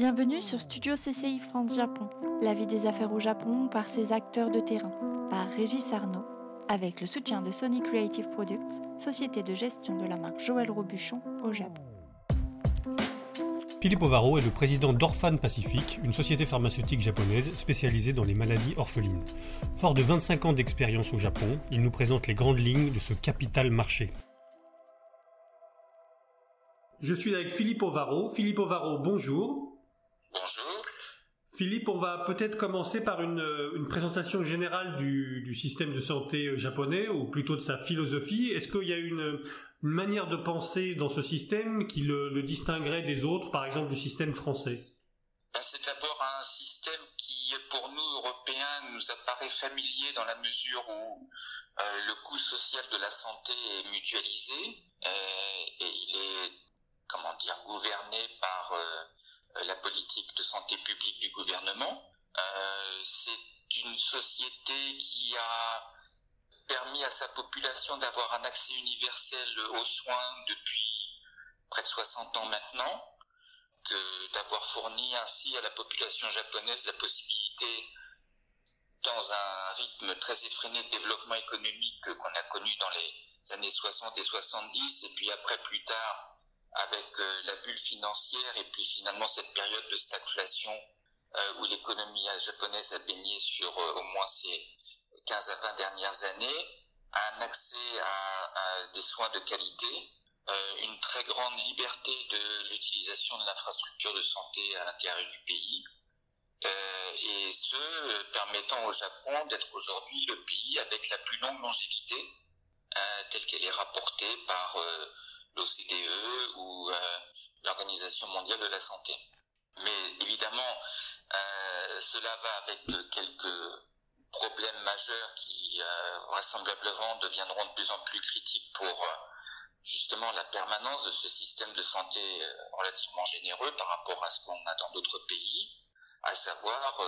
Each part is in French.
Bienvenue sur Studio CCI France Japon, la vie des affaires au Japon par ses acteurs de terrain, par Régis Arnaud, avec le soutien de Sony Creative Products, société de gestion de la marque Joël Robuchon au Japon. Philippe Ovaro est le président d'Orphan Pacific, une société pharmaceutique japonaise spécialisée dans les maladies orphelines. Fort de 25 ans d'expérience au Japon, il nous présente les grandes lignes de ce capital marché. Je suis avec Philippe Ovaro. Philippe Ovaro, bonjour. Bonjour. Philippe, on va peut-être commencer par une, une présentation générale du, du, système de santé japonais, ou plutôt de sa philosophie. Est-ce qu'il y a une, une, manière de penser dans ce système qui le, le distinguerait des autres, par exemple du système français? Ben, C'est d'abord un système qui, pour nous, Européens, nous apparaît familier dans la mesure où euh, le coût social de la santé est mutualisé euh, et il est comment dire, gouverné par euh, la politique de santé publique du gouvernement. Euh, c'est une société qui a permis à sa population d'avoir un accès universel aux soins depuis près de 60 ans maintenant, d'avoir fourni ainsi à la population japonaise la possibilité, dans un rythme très effréné de développement économique qu'on a connu dans les années 60 et 70, et puis après plus tard avec euh, la bulle financière et puis finalement cette période de stagflation euh, où l'économie japonaise a baigné sur euh, au moins ces 15 à 20 dernières années, un accès à des soins de qualité, une très grande liberté de l'utilisation de l'infrastructure de santé à l'intérieur du pays, et ce permettant au Japon d'être aujourd'hui le pays avec la plus longue longévité, telle qu'elle est rapportée par l'OCDE ou euh, l'Organisation mondiale de la santé. Mais évidemment, euh, cela va avec quelques problèmes majeurs qui euh, vraisemblablement deviendront de plus en plus critiques pour justement la permanence de ce système de santé relativement généreux par rapport à ce qu'on a dans d'autres pays, à savoir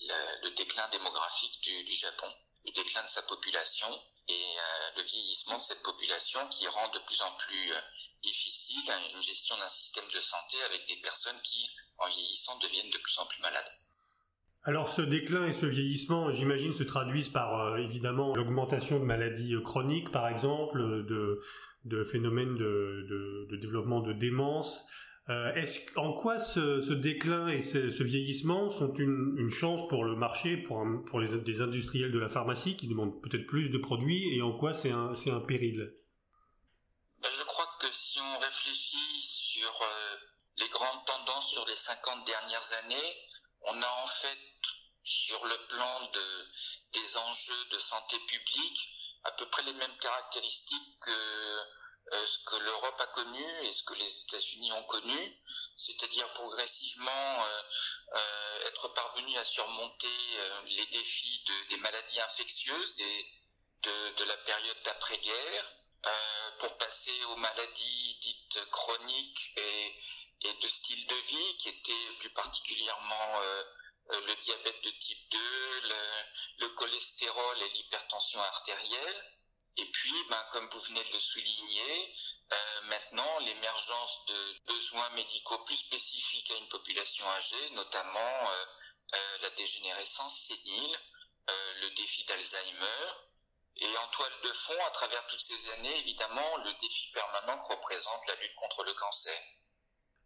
le, déclin démographique du Japon, le déclin de sa population et euh, le vieillissement de cette population qui rend de plus en plus euh, difficile une gestion d'un système de santé avec des personnes qui, en vieillissant, deviennent de plus en plus malades. Alors ce déclin et ce vieillissement, j'imagine, se traduisent par euh, évidemment l'augmentation de maladies chroniques, par exemple, de, phénomènes de développement de démence. Euh, est-ce en quoi ce, déclin et ce, vieillissement sont une, une, chance pour le marché, pour, les des industriels de la pharmacie qui demandent peut-être plus de produits, et en quoi c'est un, péril? Ben Je crois que si on réfléchit sur euh, les grandes tendances sur les 50 dernières années, on a en fait sur le plan de, des enjeux de santé publique à peu près les mêmes caractéristiques que ce que l'Europe a connu et ce que les États-Unis ont connu, c'est-à-dire progressivement euh, euh, être parvenu à surmonter les défis de, des maladies infectieuses de, la période d'après-guerre, pour passer aux maladies dites chroniques et, de style de vie, qui étaient plus particulièrement le diabète de type 2, le, le cholestérol et l'hypertension artérielle et puis, ben, comme vous venez de le souligner, euh, maintenant l'émergence de besoins médicaux plus spécifiques à une population âgée, notamment euh, euh, la dégénérescence sénile, le défi d'Alzheimer, et en toile de fond, à travers toutes ces années, évidemment, le défi permanent que représente la lutte contre le cancer.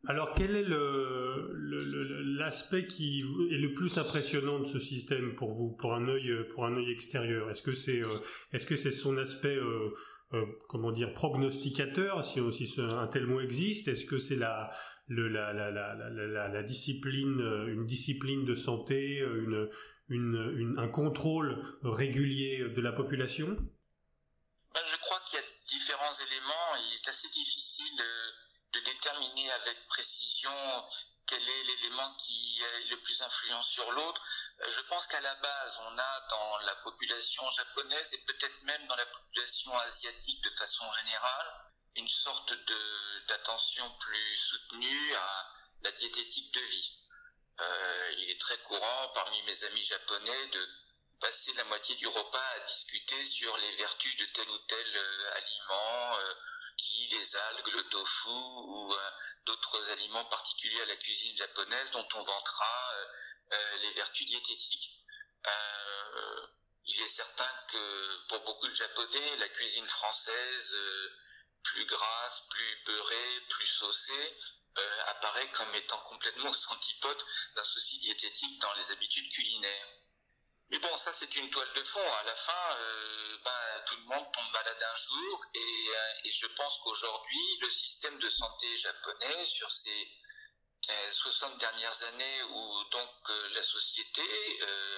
Alors, quel est le, l'aspect qui est le plus impressionnant de ce système pour vous, pour un œil, pour un œil extérieur? Est-ce que c'est, euh, est-ce que c'est son aspect, euh, euh, comment dire, prognosticateur, si, un tel mot existe? Est-ce que c'est la, discipline, une discipline de santé, un contrôle régulier de la population? Ben, Je crois qu'il y a différents éléments. Il est assez difficile de déterminer avec précision quel est l'élément qui est le plus influent sur l'autre. Euh, je pense qu'à la base, on a dans la population japonaise et peut-être même dans la population asiatique de façon générale une sorte de d'attention plus soutenue à la diététique de vie. Euh, il est très courant parmi mes amis japonais de passer la moitié du repas à discuter sur les vertus de tel ou tel euh, aliment, les algues, le tofu ou d'autres aliments particuliers à la cuisine japonaise dont on vantera les vertus diététiques. il est certain que pour beaucoup de Japonais, la cuisine française, plus grasse, plus beurrée, plus saucée, apparaît comme étant complètement aux antipodes d'un souci diététique dans les habitudes culinaires. Mais bon, ça c'est une toile de fond. À la fin, euh, ben, tout le monde tombe malade un jour et, euh, et je pense qu'aujourd'hui, le système de santé japonais, sur ces 60 euh, dernières années où donc la société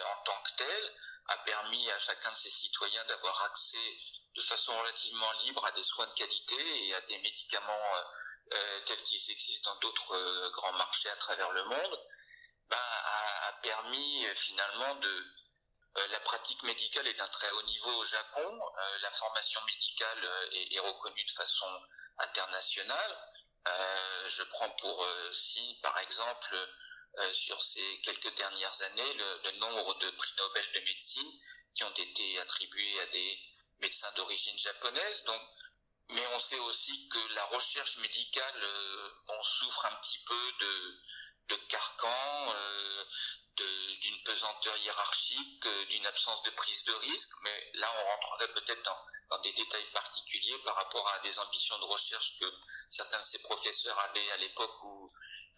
en tant que telle a permis à chacun de ses citoyens d'avoir accès de façon relativement libre à des soins de qualité et à des médicaments tels qu'ils existent dans d'autres grands marchés à travers le monde, ben, a, permis finalement de la pratique médicale est d'un très haut niveau au Japon. Euh, la formation médicale euh, est, reconnue de façon internationale. je prends pour signe, par exemple, sur ces quelques dernières années, le, nombre de prix Nobel de médecine qui ont été attribués à des médecins d'origine japonaise. Donc, mais on sait aussi que la recherche médicale, on souffre un petit peu de, de carcan, d'une pesanteur hiérarchique, euh, d'une absence de prise de risque, mais là on rentrerait peut-être dans, des détails particuliers par rapport à des ambitions de recherche que certains de ces professeurs avaient à l'époque où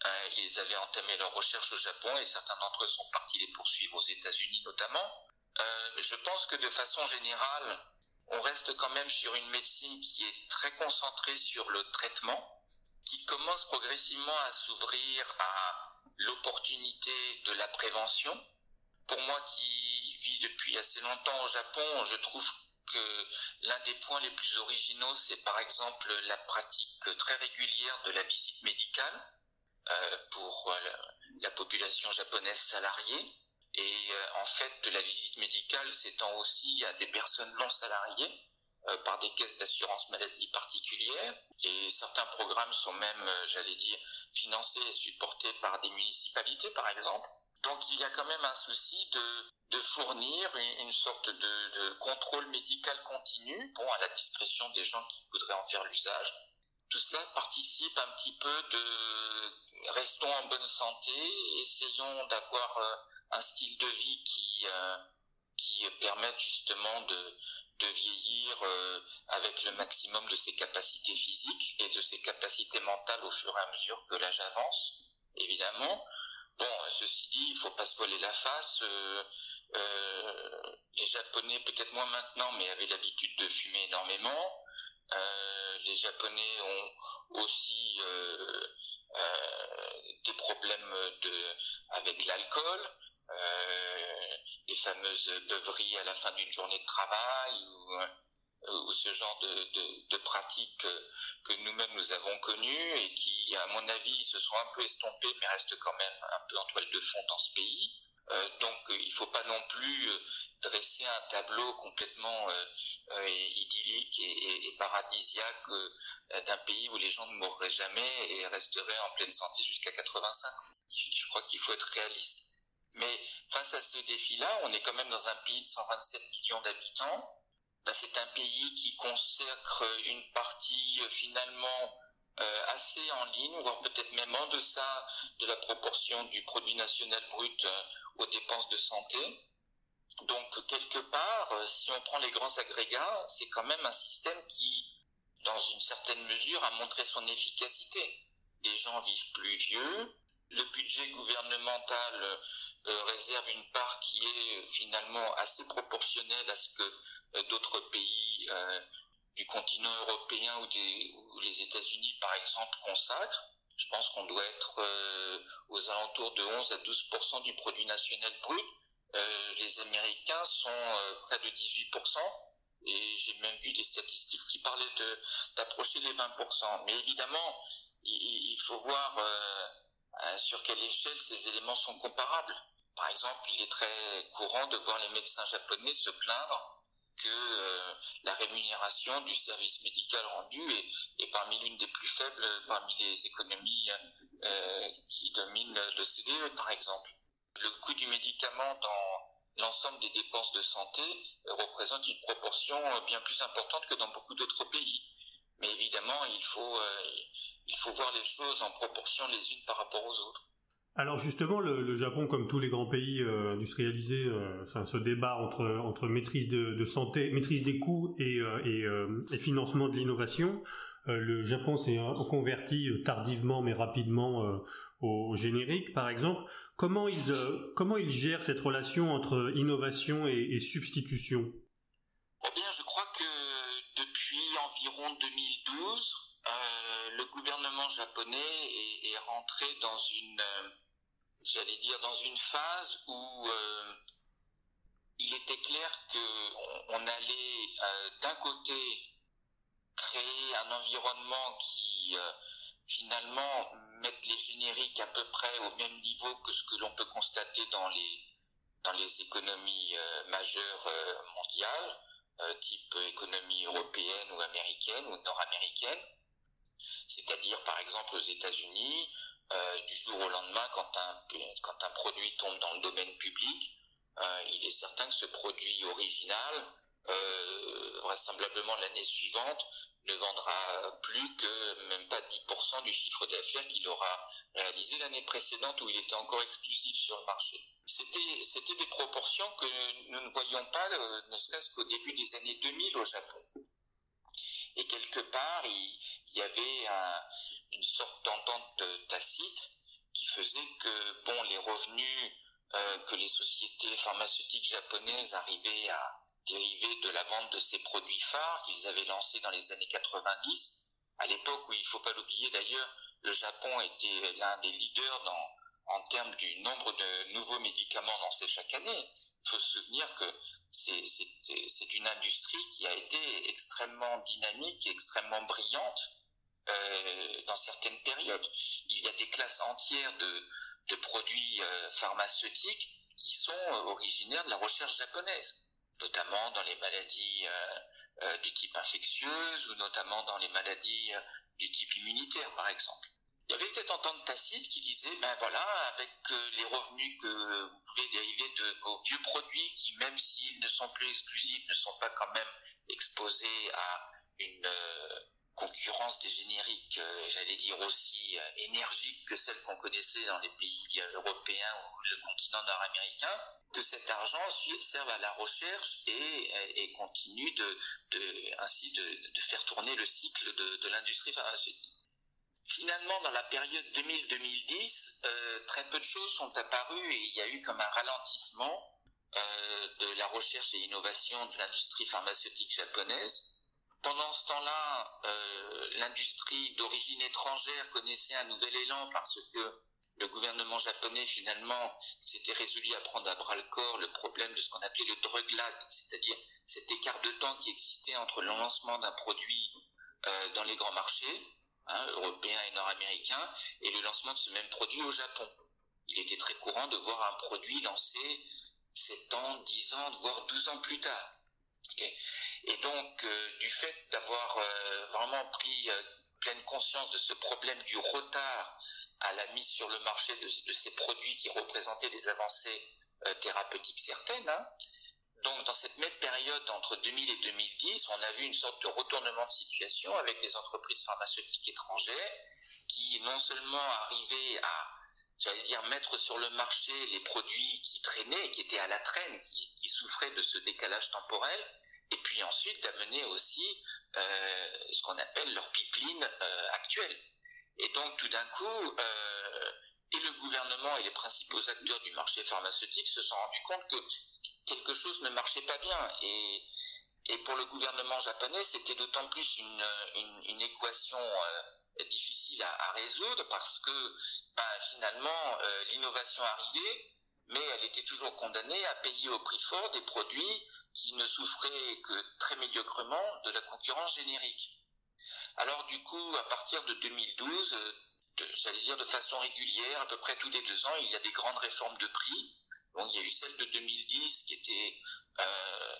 euh, ils avaient entamé leur recherche au Japon et certains d'entre eux sont partis les poursuivre aux États-Unis notamment. Euh, je pense que de façon générale, on reste quand même sur une médecine qui est très concentrée sur le traitement, qui commence progressivement à s'ouvrir à l'opportunité de la prévention. Pour moi qui vis depuis assez longtemps au Japon, je trouve que l'un des points les plus originaux, c'est par exemple la pratique très régulière de la visite médicale euh, pour euh, la population japonaise salariée et euh, en fait la visite médicale s'étend aussi à des personnes non salariées par des caisses d'assurance maladie particulières et certains programmes sont même, euh, j'allais dire, financés et supportés par des municipalités par exemple. Donc il y a quand même un souci de, de fournir une, sorte de, de, contrôle médical continu, bon, à la discrétion des gens qui voudraient en faire l'usage. Tout cela participe un petit peu de restons en bonne santé, essayons d'avoir euh, un style de vie qui, qui permette justement de, de vieillir euh, avec le maximum de ses capacités physiques et de ses capacités mentales au fur et à mesure que l'âge avance, évidemment. Bon, ceci dit, il faut pas se voler la face. Euh, euh, les Japonais, peut-être moins maintenant, mais avaient l'habitude de fumer énormément. les Japonais ont aussi des problèmes de, avec l'alcool les fameuses beuveries à la fin d'une journée de travail ou, euh, ce genre de, de, pratiques que nous-mêmes nous avons connues et qui, à mon avis, se sont un peu estompées mais restent quand même un peu en toile de fond dans ce pays. Euh, donc il ne faut pas non plus euh, dresser un tableau complètement euh, euh idyllique et, paradisiaque d'un pays où les gens ne mourraient jamais et resteraient en pleine santé jusqu'à 85. Je crois qu'il faut être réaliste. Mais face à ce défi-là, on est quand même dans un pays de 127 millions d'habitants. Ben, c'est un pays qui consacre une partie euh, finalement euh, assez en ligne, voire peut-être même en deçà de la proportion du produit national brut euh, aux dépenses de santé. Donc quelque part, si on prend les grands agrégats, c'est quand même un système qui, dans une certaine mesure, a montré son efficacité. Les gens vivent plus vieux, le budget gouvernemental euh, réserve une part qui est euh, finalement assez proportionnelle à ce que euh, d'autres pays du continent européen ou, des, les États-Unis, par exemple, consacrent. Je pense qu'on doit être aux alentours de 11 à 12% du produit national brut. les Américains sont près de 18% et j'ai même vu des statistiques qui parlaient d'approcher les 20 Mais évidemment, il faut voir sur quelle échelle ces éléments sont comparables? Par exemple, il est très courant de voir les médecins japonais se plaindre que euh, la rémunération du service médical rendu est, parmi l'une des plus faibles parmi les économies euh, qui dominent l'OCDE, par exemple. Le coût du médicament dans l'ensemble des dépenses de santé représente une proportion bien plus importante que dans beaucoup d'autres pays. Mais évidemment, il faut, il faut voir les choses en proportion les unes par rapport aux autres. Alors justement, le, Japon, comme tous les grands pays euh, industrialisés, euh, se débat entre entre maîtrise de, santé, maîtrise des coûts et, euh, et, financement de l'innovation. le Japon s'est converti tardivement mais rapidement au, générique, par exemple. Comment il comment il gère cette relation entre innovation et, substitution? Eh bien, environ 2012, le gouvernement japonais est, rentré dans une j'allais dire, dans une phase où euh, il était clair qu'on on allait euh, d'un côté créer un environnement qui euh, finalement mette les génériques à peu près au même niveau que ce que l'on peut constater dans les dans les économies majeures mondiales, type économie européenne ou américaine ou nord-américaine. C'est-à-dire par exemple aux États-Unis, euh, du jour au lendemain, quand un, produit tombe dans le domaine public, euh, il est certain que ce produit original, euh, vraisemblablement l'année suivante, ne vendra plus que même pas 10% du chiffre d'affaires qu'il aura réalisé l'année précédente où il était encore exclusif sur le marché. C'était, des proportions que nous ne voyions pas, ne serait-ce qu'au début des années 2000 au Japon. Et quelque part, il, y avait un, une sorte d'entente tacite qui faisait que bon les revenus euh, que les sociétés pharmaceutiques japonaises arrivaient à dériver de la vente de ces produits phares qu'ils avaient lancés dans les années 90, à l'époque où il ne faut pas l'oublier d'ailleurs, le Japon était l'un des leaders dans, en termes du nombre de nouveaux médicaments lancés chaque année. Il faut se souvenir que c'est une industrie qui a été extrêmement dynamique extrêmement brillante euh, dans certaines périodes. Il y a des classes entières de, de produits euh, pharmaceutiques qui sont euh, originaires de la recherche japonaise, notamment dans les maladies du type infectieuse ou notamment dans les maladies du type immunitaire, par exemple. Il y avait cette entente tacite qui disait, ben voilà, avec les revenus que vous pouvez dériver de vos vieux produits, qui même s'ils ne sont plus exclusifs, ne sont pas quand même exposés à une concurrence des génériques, euh, j'allais dire aussi euh, énergique que celle qu'on connaissait dans les pays euh, européens ou le continent nord-américain, que cet argent serve à la recherche et, continue ainsi de, faire tourner le cycle de, l'industrie pharmaceutique. Finalement, dans la période 2000-2010, très peu de choses sont apparues et il y a eu comme un ralentissement de la recherche et l'innovation de l'industrie pharmaceutique japonaise pendant ce temps-là, euh, l'industrie d'origine étrangère connaissait un nouvel élan parce que le gouvernement japonais finalement s'était résolu à prendre à bras le corps le problème de ce qu'on appelait le drug lag, c'est-à-dire cet écart de temps qui existait entre le lancement d'un produit euh, dans les grands marchés, hein, européens et nord-américains, et le lancement de ce même produit au Japon. Il était très courant de voir un produit lancé 7 ans, 10 ans, voire 12 ans plus tard. Et donc, euh, du fait d'avoir euh, vraiment pris euh, pleine conscience de ce problème du retard à la mise sur le marché de, ces produits qui représentaient des avancées thérapeutiques certaines, hein, donc dans cette même période entre 2000 et 2010, on a vu une sorte de retournement de situation avec les entreprises pharmaceutiques étrangères qui non seulement arrivaient à j'allais dire mettre sur le marché les produits qui traînaient, qui étaient à la traîne, qui, souffraient de ce décalage temporel, et puis ensuite d'amener aussi euh, ce qu'on appelle leur pipeline euh, actuelle. Et donc tout d'un coup, euh, et le gouvernement et les principaux acteurs du marché pharmaceutique se sont rendus compte que quelque chose ne marchait pas bien. Et, pour le gouvernement japonais, c'était d'autant plus une, une, une équation euh, difficile à, résoudre parce que ben, finalement, euh, l'innovation arrivait, mais elle était toujours condamnée à payer au prix fort des produits qui ne souffrait que très médiocrement de la concurrence générique. Alors du coup, à partir de 2012, j'allais dire de façon régulière, à peu près tous les deux ans, il y a des grandes réformes de prix. Bon, il y a eu celle de 2010 qui était euh,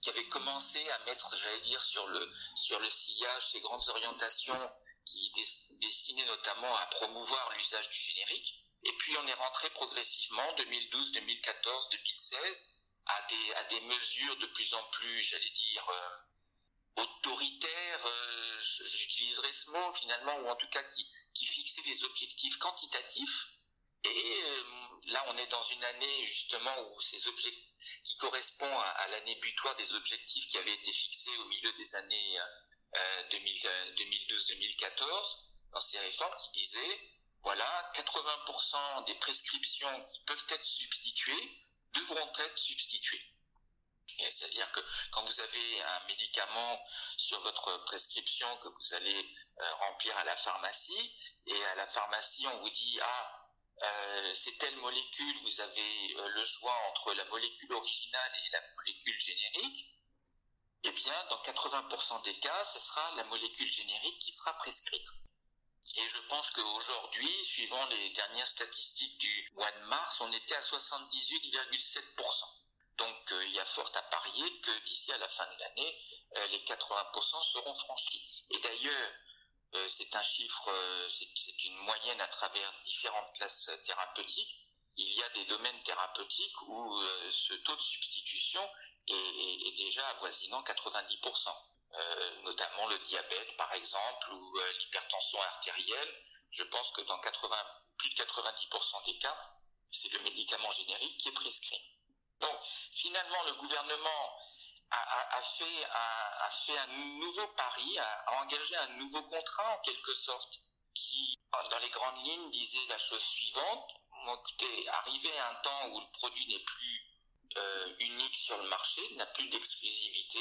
qui, avait commencé à mettre, j'allais dire, sur le sur le sillage ces grandes orientations qui destinaient notamment à promouvoir l'usage du générique. Et puis on est rentré progressivement 2012, 2014, 2016 à des, à des mesures de plus en plus, j'allais dire, euh, autoritaire, j'utiliserai ce mot finalement, ou en tout cas qui, qui fixait des objectifs quantitatifs. Et là, on est dans une année justement où ces objectifs, qui correspond à, l'année butoir des objectifs qui avaient été fixés au milieu des années 2012-2014, dans ces réformes qui disaient, voilà, 80% des prescriptions qui peuvent être substituées devront être substituées. C'est-à-dire que quand vous avez un médicament sur votre prescription que vous allez euh, remplir à la pharmacie, et à la pharmacie on vous dit ah euh, c'est telle molécule, vous avez euh, le choix entre la molécule originale et la molécule générique, eh bien dans 80% des cas, ce sera la molécule générique qui sera prescrite. Et je pense qu'aujourd'hui, suivant les dernières statistiques du mois de mars, on était à 78,7%. Donc euh, il y a fort à parier que d'ici à la fin de l'année, euh, les 80% seront franchis. Et d'ailleurs, euh, c'est un chiffre, c'est une moyenne à travers différentes classes thérapeutiques. Il y a des domaines thérapeutiques où ce taux de substitution est, est, est déjà avoisinant 90%. notamment le diabète par exemple ou l'hypertension artérielle. Je pense que dans 80, plus de 90% des cas, c'est le médicament générique qui est prescrit. Donc finalement, le gouvernement a fait un nouveau pari, a, engagé un nouveau contrat en quelque sorte, qui, dans les grandes lignes, disait la chose suivante. Écoutez, arrivé à un temps où le produit n'est plus euh, unique sur le marché, n'a plus d'exclusivité,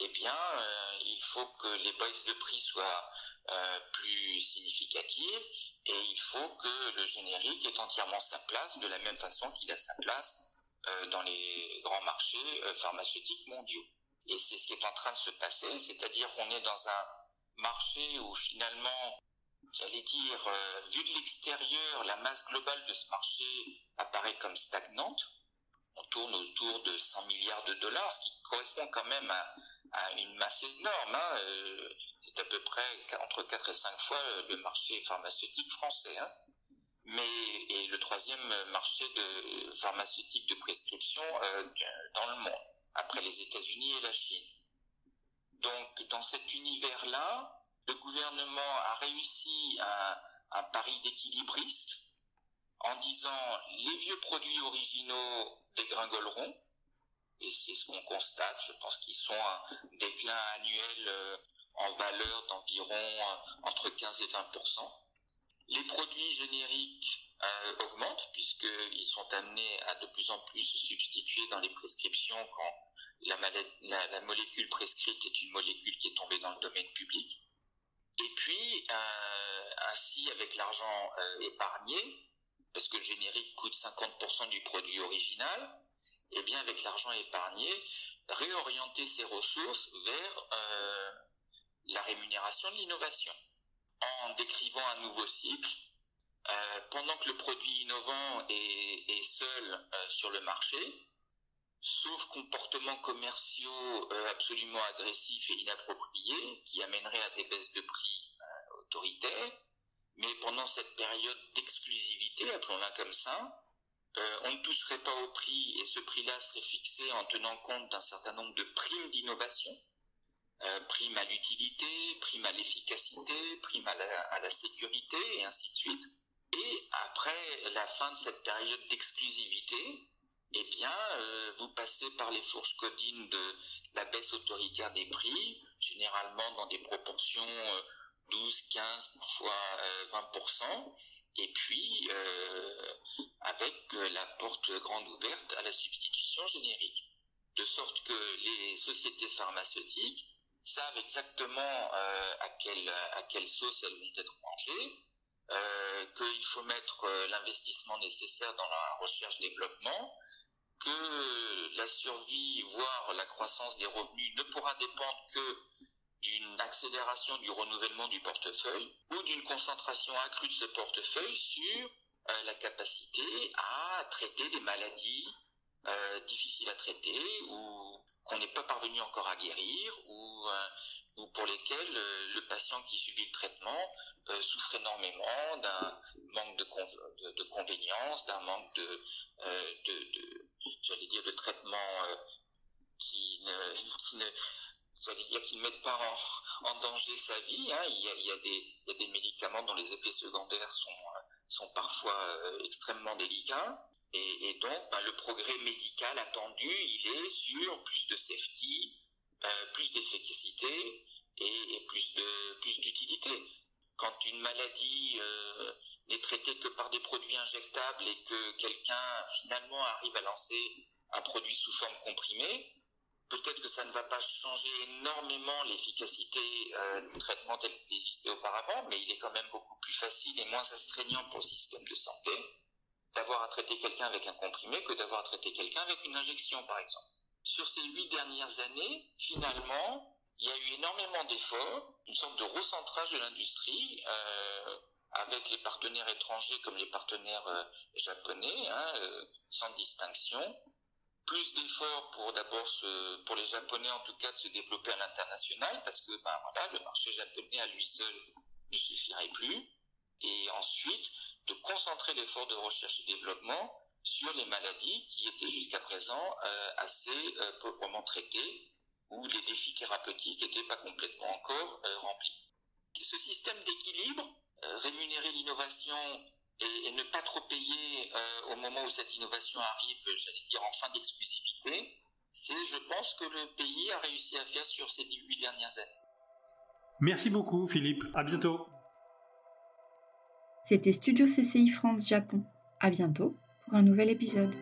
eh bien, euh, il faut que les baisses de prix soient euh, plus significatives et il faut que le générique ait entièrement sa place de la même façon qu'il a sa place dans les grands marchés pharmaceutiques mondiaux. Et c'est ce qui est en train de se passer, c'est-à-dire qu'on est dans un marché où finalement, j'allais dire, euh, vu de l'extérieur, la masse globale de ce marché apparaît comme stagnante. On tourne autour de 100 milliards de dollars, ce qui correspond quand même à, une masse énorme. Hein. c'est à peu près entre 4 et 5 fois le marché pharmaceutique français. Hein mais et le troisième marché de pharmaceutique de prescription euh, dans le monde, après les États-Unis et la Chine. Donc, dans cet univers-là, le gouvernement a réussi un, un pari d'équilibriste en disant les vieux produits originaux dégringoleront, et c'est ce qu'on constate, je pense qu'ils sont un déclin annuel euh, en valeur d'environ euh, entre 15 et 20% les produits génériques euh, augmentent puisqu'ils sont amenés à de plus en plus se substituer dans les prescriptions quand la, molécule prescrite est une molécule qui est tombée dans le domaine public. Et puis, euh, ainsi, avec l'argent euh, épargné, parce que le générique coûte 50% du produit original, et eh bien avec l'argent épargné, réorienter ses ressources vers la rémunération de l'innovation. En décrivant un nouveau cycle, euh, pendant que le produit innovant est, seul euh, sur le marché, sauf comportements commerciaux euh, absolument agressifs et inappropriés qui amèneraient à des baisses de prix autoritaires, mais pendant cette période d'exclusivité, appelons-la comme ça, on ne toucherait pas au prix et ce prix-là serait fixé en tenant compte d'un certain nombre de primes d'innovation euh, prime à l'utilité, prime à l'efficacité, prime à la, sécurité, et ainsi de suite. Et après la fin de cette période d'exclusivité, eh bien, euh, vous passez par les fourches codines de la baisse autoritaire des prix, généralement dans des proportions 12, 15, parfois 20%, et puis avec la porte grande ouverte à la substitution générique. De sorte que les sociétés pharmaceutiques savent exactement euh, à, quelle, sauce elles vont être mangées, euh, qu'il faut mettre euh, l'investissement nécessaire dans la recherche-développement, que la survie, voire la croissance des revenus ne pourra dépendre que d'une accélération du renouvellement du portefeuille ou d'une concentration accrue de ce portefeuille sur la capacité à traiter des maladies difficiles à traiter ou qu'on n'est pas parvenu encore à guérir ou, euh, ou pour lesquels euh, le patient qui subit le traitement euh, souffre énormément d'un manque de, de convénience, d'un manque de j'allais dire, de traitement qui ne, qui ne j'allais dire qu'ils ne mettent pas en, danger sa vie. Hein. Il, y a, des, médicaments dont les effets secondaires sont, parfois extrêmement délicats. Et, donc, ben, le progrès médical attendu, il est sur plus de safety, plus d'efficacité et, plus de plus d'utilité. Quand une maladie euh, n'est traitée que par des produits injectables et que quelqu'un finalement arrive à lancer un produit sous forme comprimée, peut-être que ça ne va pas changer énormément l'efficacité euh, du traitement tel qu'il existait auparavant, mais il est quand même beaucoup plus facile et moins astreignant pour le système de santé d'avoir à traiter quelqu'un avec un comprimé que d'avoir à traiter quelqu'un avec une injection, par exemple. Sur ces huit dernières années, finalement, il y a eu énormément d'efforts, une sorte de recentrage de l'industrie euh, avec les partenaires étrangers comme les partenaires euh, japonais, hein, euh, sans distinction. Plus d'efforts pour d'abord pour les Japonais en tout cas de se développer à l'international parce que ben voilà le marché japonais à lui seul ne suffirait plus. Et ensuite de concentrer l'effort de recherche et développement sur les maladies qui étaient jusqu'à présent assez pauvrement traitées où les défis thérapeutiques n'étaient pas complètement encore euh, remplis. Ce système d'équilibre, euh, rémunérer l'innovation et, ne pas trop payer euh, au moment où cette innovation arrive, j'allais dire en fin d'exclusivité, c'est, je pense, que le pays a réussi à faire sur ces huit dernières années. Merci beaucoup, Philippe. À bientôt. C'était Studio CCI France Japon. À bientôt pour un nouvel épisode.